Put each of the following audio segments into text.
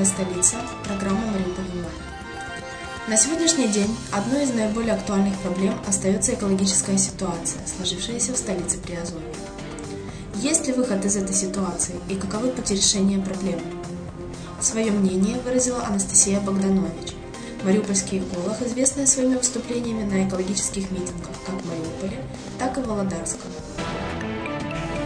Экологическая столица. Программа Мариуполь онлайн. На сегодняшний день одной из наиболее актуальных проблем остается экологическая ситуация, сложившаяся в столице Приазовья. Есть ли выход из этой ситуации и каковы пути решения проблемы? Свое мнение выразила Анастасия Богданович, мариупольский эколог, известная своими выступлениями на экологических митингах как в Мариуполе, так и в Володарском.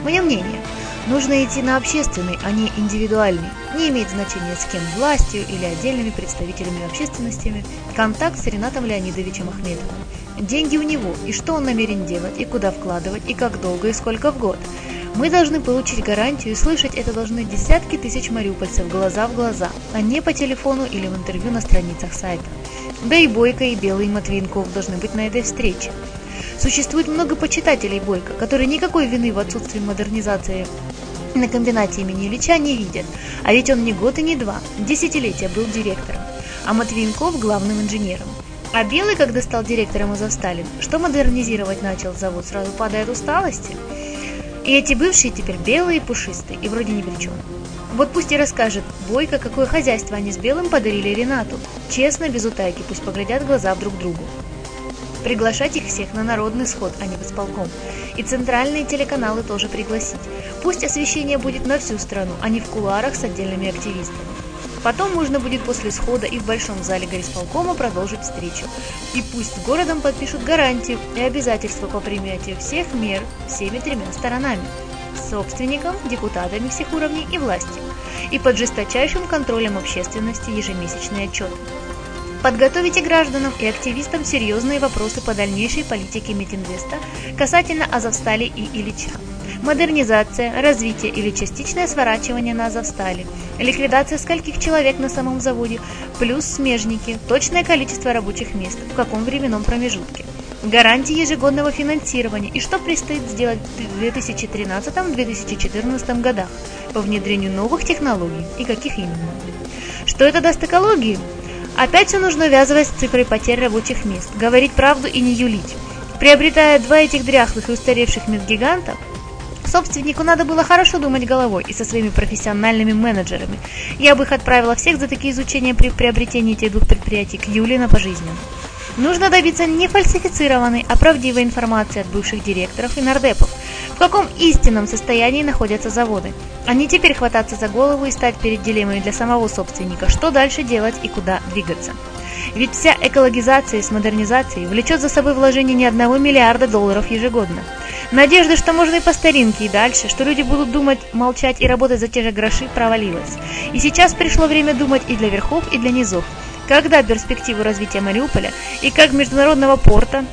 Мое мнение – Нужно идти на общественный, а не индивидуальный. Не имеет значения с кем властью или отдельными представителями общественностями контакт с Ренатом Леонидовичем Ахмедовым. Деньги у него, и что он намерен делать, и куда вкладывать, и как долго, и сколько в год. Мы должны получить гарантию, и слышать это должны десятки тысяч мариупольцев глаза в глаза, а не по телефону или в интервью на страницах сайта. Да и Бойко, и Белый, Матвинков должны быть на этой встрече. Существует много почитателей Бойко, которые никакой вины в отсутствии модернизации на комбинате имени Ильича не видят. А ведь он не год и не два, десятилетия был директором, а Матвиенков главным инженером. А Белый, когда стал директором Азовсталин, что модернизировать начал завод, сразу падает усталости. И эти бывшие теперь белые и пушистые, и вроде ни при чем. Вот пусть и расскажет Бойко, какое хозяйство они с Белым подарили Ренату. Честно, без утайки, пусть поглядят глаза друг другу приглашать их всех на народный сход, а не в исполком. И центральные телеканалы тоже пригласить. Пусть освещение будет на всю страну, а не в кулуарах с отдельными активистами. Потом можно будет после схода и в большом зале горисполкома продолжить встречу. И пусть с городом подпишут гарантию и обязательства по принятию всех мер всеми тремя сторонами – собственником, депутатами всех уровней и властью. И под жесточайшим контролем общественности ежемесячные отчеты. Подготовите гражданам и активистам серьезные вопросы по дальнейшей политике Метинвеста касательно Азовстали и Ильича. Модернизация, развитие или частичное сворачивание на Азовстали, ликвидация скольких человек на самом заводе, плюс смежники, точное количество рабочих мест, в каком временном промежутке гарантии ежегодного финансирования и что предстоит сделать в 2013-2014 годах по внедрению новых технологий и каких именно. Что это даст экологии? Опять все нужно увязывать с цифрой потерь рабочих мест, говорить правду и не юлить. Приобретая два этих дряхлых и устаревших медгигантов, собственнику надо было хорошо думать головой и со своими профессиональными менеджерами. Я бы их отправила всех за такие изучения при приобретении этих двух предприятий к Юле на пожизненно. Нужно добиться не фальсифицированной, а правдивой информации от бывших директоров и нардепов, каком истинном состоянии находятся заводы, не теперь хвататься за голову и стать перед дилеммой для самого собственника, что дальше делать и куда двигаться. Ведь вся экологизация с модернизацией влечет за собой вложение не одного миллиарда долларов ежегодно. Надежда, что можно и по старинке и дальше, что люди будут думать, молчать и работать за те же гроши, провалилась. И сейчас пришло время думать и для верхов, и для низов, когда перспективу развития Мариуполя и как международного порта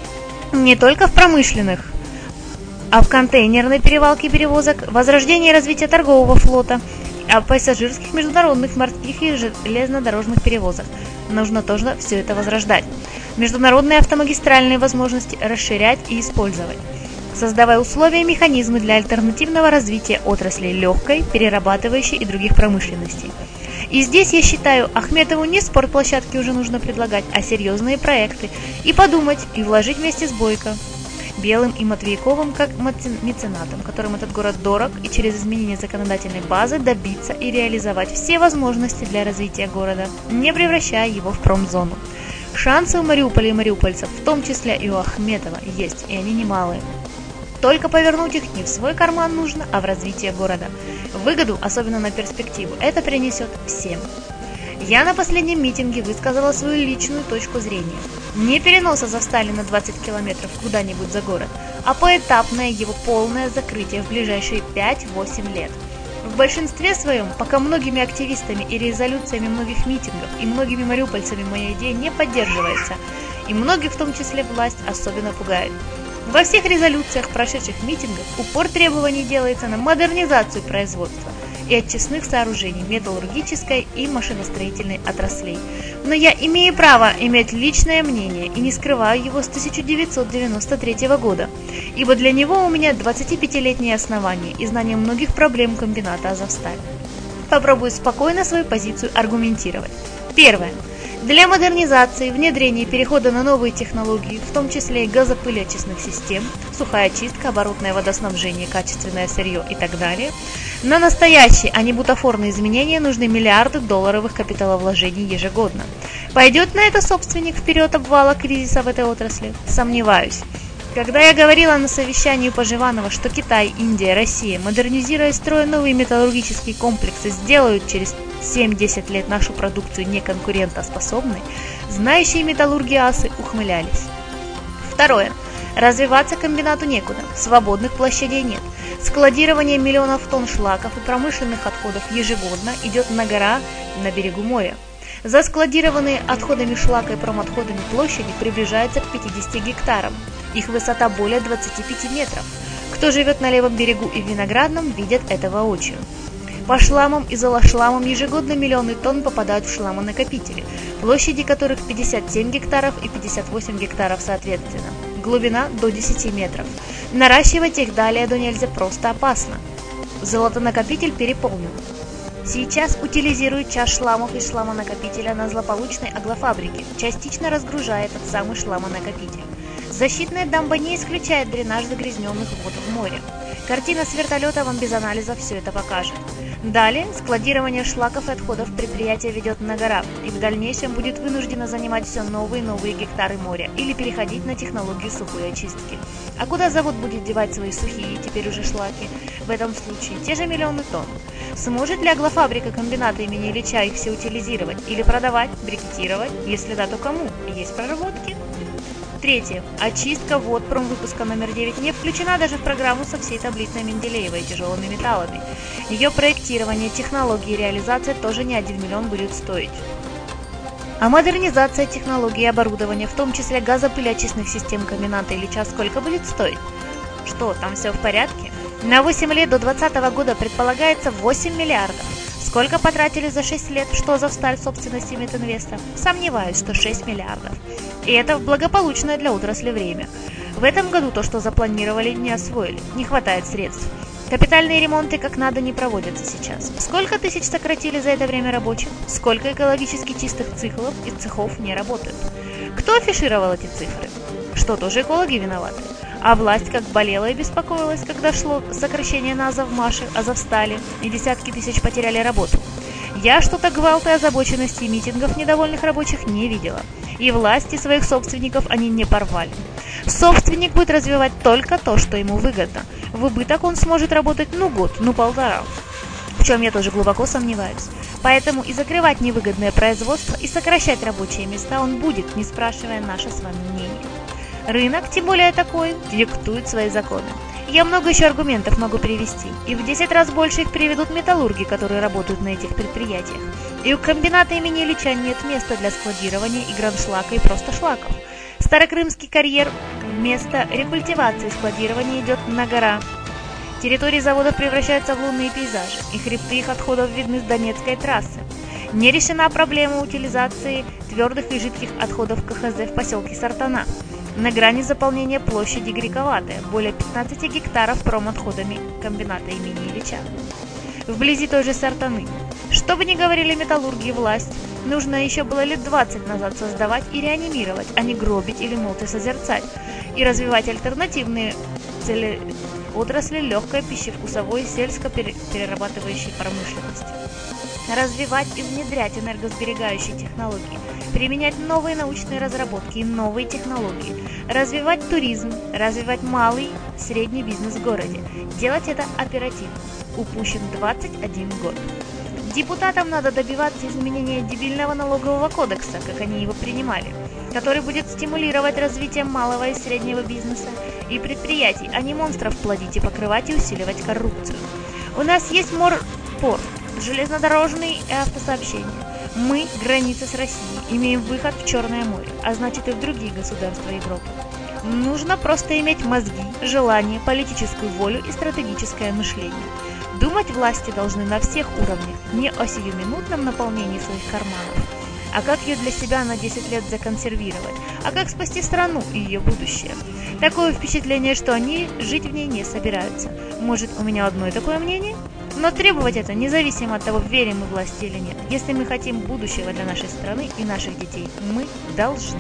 не только в промышленных, а в контейнерной перевалке перевозок, возрождение и развитие торгового флота, а пассажирских международных морских и железнодорожных перевозок. Нужно тоже все это возрождать. Международные автомагистральные возможности расширять и использовать создавая условия и механизмы для альтернативного развития отраслей легкой, перерабатывающей и других промышленностей. И здесь, я считаю, Ахметову не спортплощадки уже нужно предлагать, а серьезные проекты. И подумать, и вложить вместе с Бойко. Белым и Матвейковым как меценатом, которым этот город дорог, и через изменение законодательной базы добиться и реализовать все возможности для развития города, не превращая его в промзону. Шансы у Мариуполя и мариупольцев, в том числе и у Ахметова, есть, и они немалые. Только повернуть их не в свой карман нужно, а в развитие города. Выгоду, особенно на перспективу, это принесет всем. Я на последнем митинге высказала свою личную точку зрения. Не переноса за Сталина 20 километров куда-нибудь за город, а поэтапное его полное закрытие в ближайшие 5-8 лет. В большинстве своем, пока многими активистами и резолюциями многих митингов и многими мариупольцами моя идея не поддерживается, и многих, в том числе власть, особенно пугает. Во всех резолюциях прошедших митингов упор требований делается на модернизацию производства и очистных сооружений металлургической и машиностроительной отраслей. Но я имею право иметь личное мнение и не скрываю его с 1993 года, ибо для него у меня 25-летнее основание и знание многих проблем комбината «Азовсталь». Попробую спокойно свою позицию аргументировать. Первое. Для модернизации, внедрения и перехода на новые технологии, в том числе и газопылечистных систем, сухая чистка, оборотное водоснабжение, качественное сырье и так далее, на настоящие, а не бутафорные изменения нужны миллиарды долларовых капиталовложений ежегодно. Пойдет на это собственник вперед обвала кризиса в этой отрасли? Сомневаюсь. Когда я говорила на совещании Поживанова, что Китай, Индия, Россия, модернизируя строя новые металлургические комплексы, сделают через 7-10 лет нашу продукцию неконкурентоспособной, знающие металлурги асы ухмылялись. Второе. Развиваться комбинату некуда, свободных площадей нет. Складирование миллионов тонн шлаков и промышленных отходов ежегодно идет на гора на берегу моря. Заскладированные отходами шлака и промотходами площади приближаются к 50 гектарам. Их высота более 25 метров. Кто живет на левом берегу и в Виноградном, видят это воочию. По шламам и золошламам ежегодно миллионы тонн попадают в шламонакопители, площади которых 57 гектаров и 58 гектаров соответственно. Глубина до 10 метров. Наращивать их далее до нельзя просто опасно. Золотонакопитель переполнен. Сейчас утилизируют часть шламов из шламонакопителя на злополучной аглофабрике, частично разгружая этот самый шламонакопитель. Защитная дамба не исключает дренаж загрязненных вод в море. Картина с вертолета вам без анализа все это покажет. Далее, складирование шлаков и отходов предприятие ведет на гора и в дальнейшем будет вынуждено занимать все новые и новые гектары моря или переходить на технологию сухой очистки. А куда завод будет девать свои сухие, теперь уже шлаки? В этом случае те же миллионы тонн. Сможет ли аглофабрика комбината имени Ильича их все утилизировать или продавать, брикетировать? Если да, то кому? Есть проработки? Третье. Очистка вод промвыпуска номер 9 не включена даже в программу со всей таблицей Менделеева и тяжелыми металлами. Ее проектирование, технологии и реализация тоже не 1 миллион будет стоить. А модернизация технологий и оборудования, в том числе газопылеочистных систем комбината Ильича, сколько будет стоить? Что, там все в порядке? На 8 лет до 2020 года предполагается 8 миллиардов. Сколько потратили за 6 лет, что за сталь собственности Метинвеста? Сомневаюсь, что 6 миллиардов. И это благополучное для отрасли время. В этом году то, что запланировали, не освоили. Не хватает средств. Капитальные ремонты как надо не проводятся сейчас. Сколько тысяч сократили за это время рабочих? Сколько экологически чистых циклов и цехов не работают? Кто афишировал эти цифры? Что, тоже экологи виноваты? А власть как болела и беспокоилась, когда шло сокращение на Азовмаше, Азовстали, и десятки тысяч потеряли работу. Я что-то гвалта и озабоченности митингов недовольных рабочих не видела. И власти своих собственников они не порвали. Собственник будет развивать только то, что ему выгодно. В убыток он сможет работать ну год, ну полтора. В чем я тоже глубоко сомневаюсь. Поэтому и закрывать невыгодное производство, и сокращать рабочие места он будет, не спрашивая наше с вами мнение. Рынок, тем более такой, диктует свои законы. Я много еще аргументов могу привести, и в 10 раз больше их приведут металлурги, которые работают на этих предприятиях. И у комбината имени Ильича нет места для складирования и граншлака и просто шлаков. Старокрымский карьер вместо рекультивации складирования идет на гора. Территории заводов превращаются в лунные пейзажи, и хребты их отходов видны с Донецкой трассы. Не решена проблема утилизации твердых и жидких отходов КХЗ в поселке Сартана на грани заполнения площади Грековатая, более 15 гектаров промотходами комбината имени Ильича. Вблизи той же Сартаны. Что бы ни говорили металлурги власть, нужно еще было лет 20 назад создавать и реанимировать, а не гробить или молча созерцать, и развивать альтернативные цели отрасли легкой пищевкусовой сельско-перерабатывающей промышленности. Развивать и внедрять энергосберегающие технологии, применять новые научные разработки и новые технологии, развивать туризм, развивать малый, средний бизнес в городе. Делать это оперативно. Упущен 21 год. Депутатам надо добиваться изменения дебильного налогового кодекса, как они его принимали, который будет стимулировать развитие малого и среднего бизнеса и предприятий, а не монстров плодить и покрывать и усиливать коррупцию. У нас есть морпорт, железнодорожный и автосообщение. Мы, граница с Россией, имеем выход в Черное море, а значит и в другие государства Европы. Нужно просто иметь мозги, желание, политическую волю и стратегическое мышление. Думать власти должны на всех уровнях, не о сиюминутном наполнении своих карманов, а как ее для себя на 10 лет законсервировать, а как спасти страну и ее будущее. Такое впечатление, что они жить в ней не собираются. Может, у меня одно такое мнение? Но требовать это независимо от того, верим мы власти или нет. Если мы хотим будущего для нашей страны и наших детей, мы должны.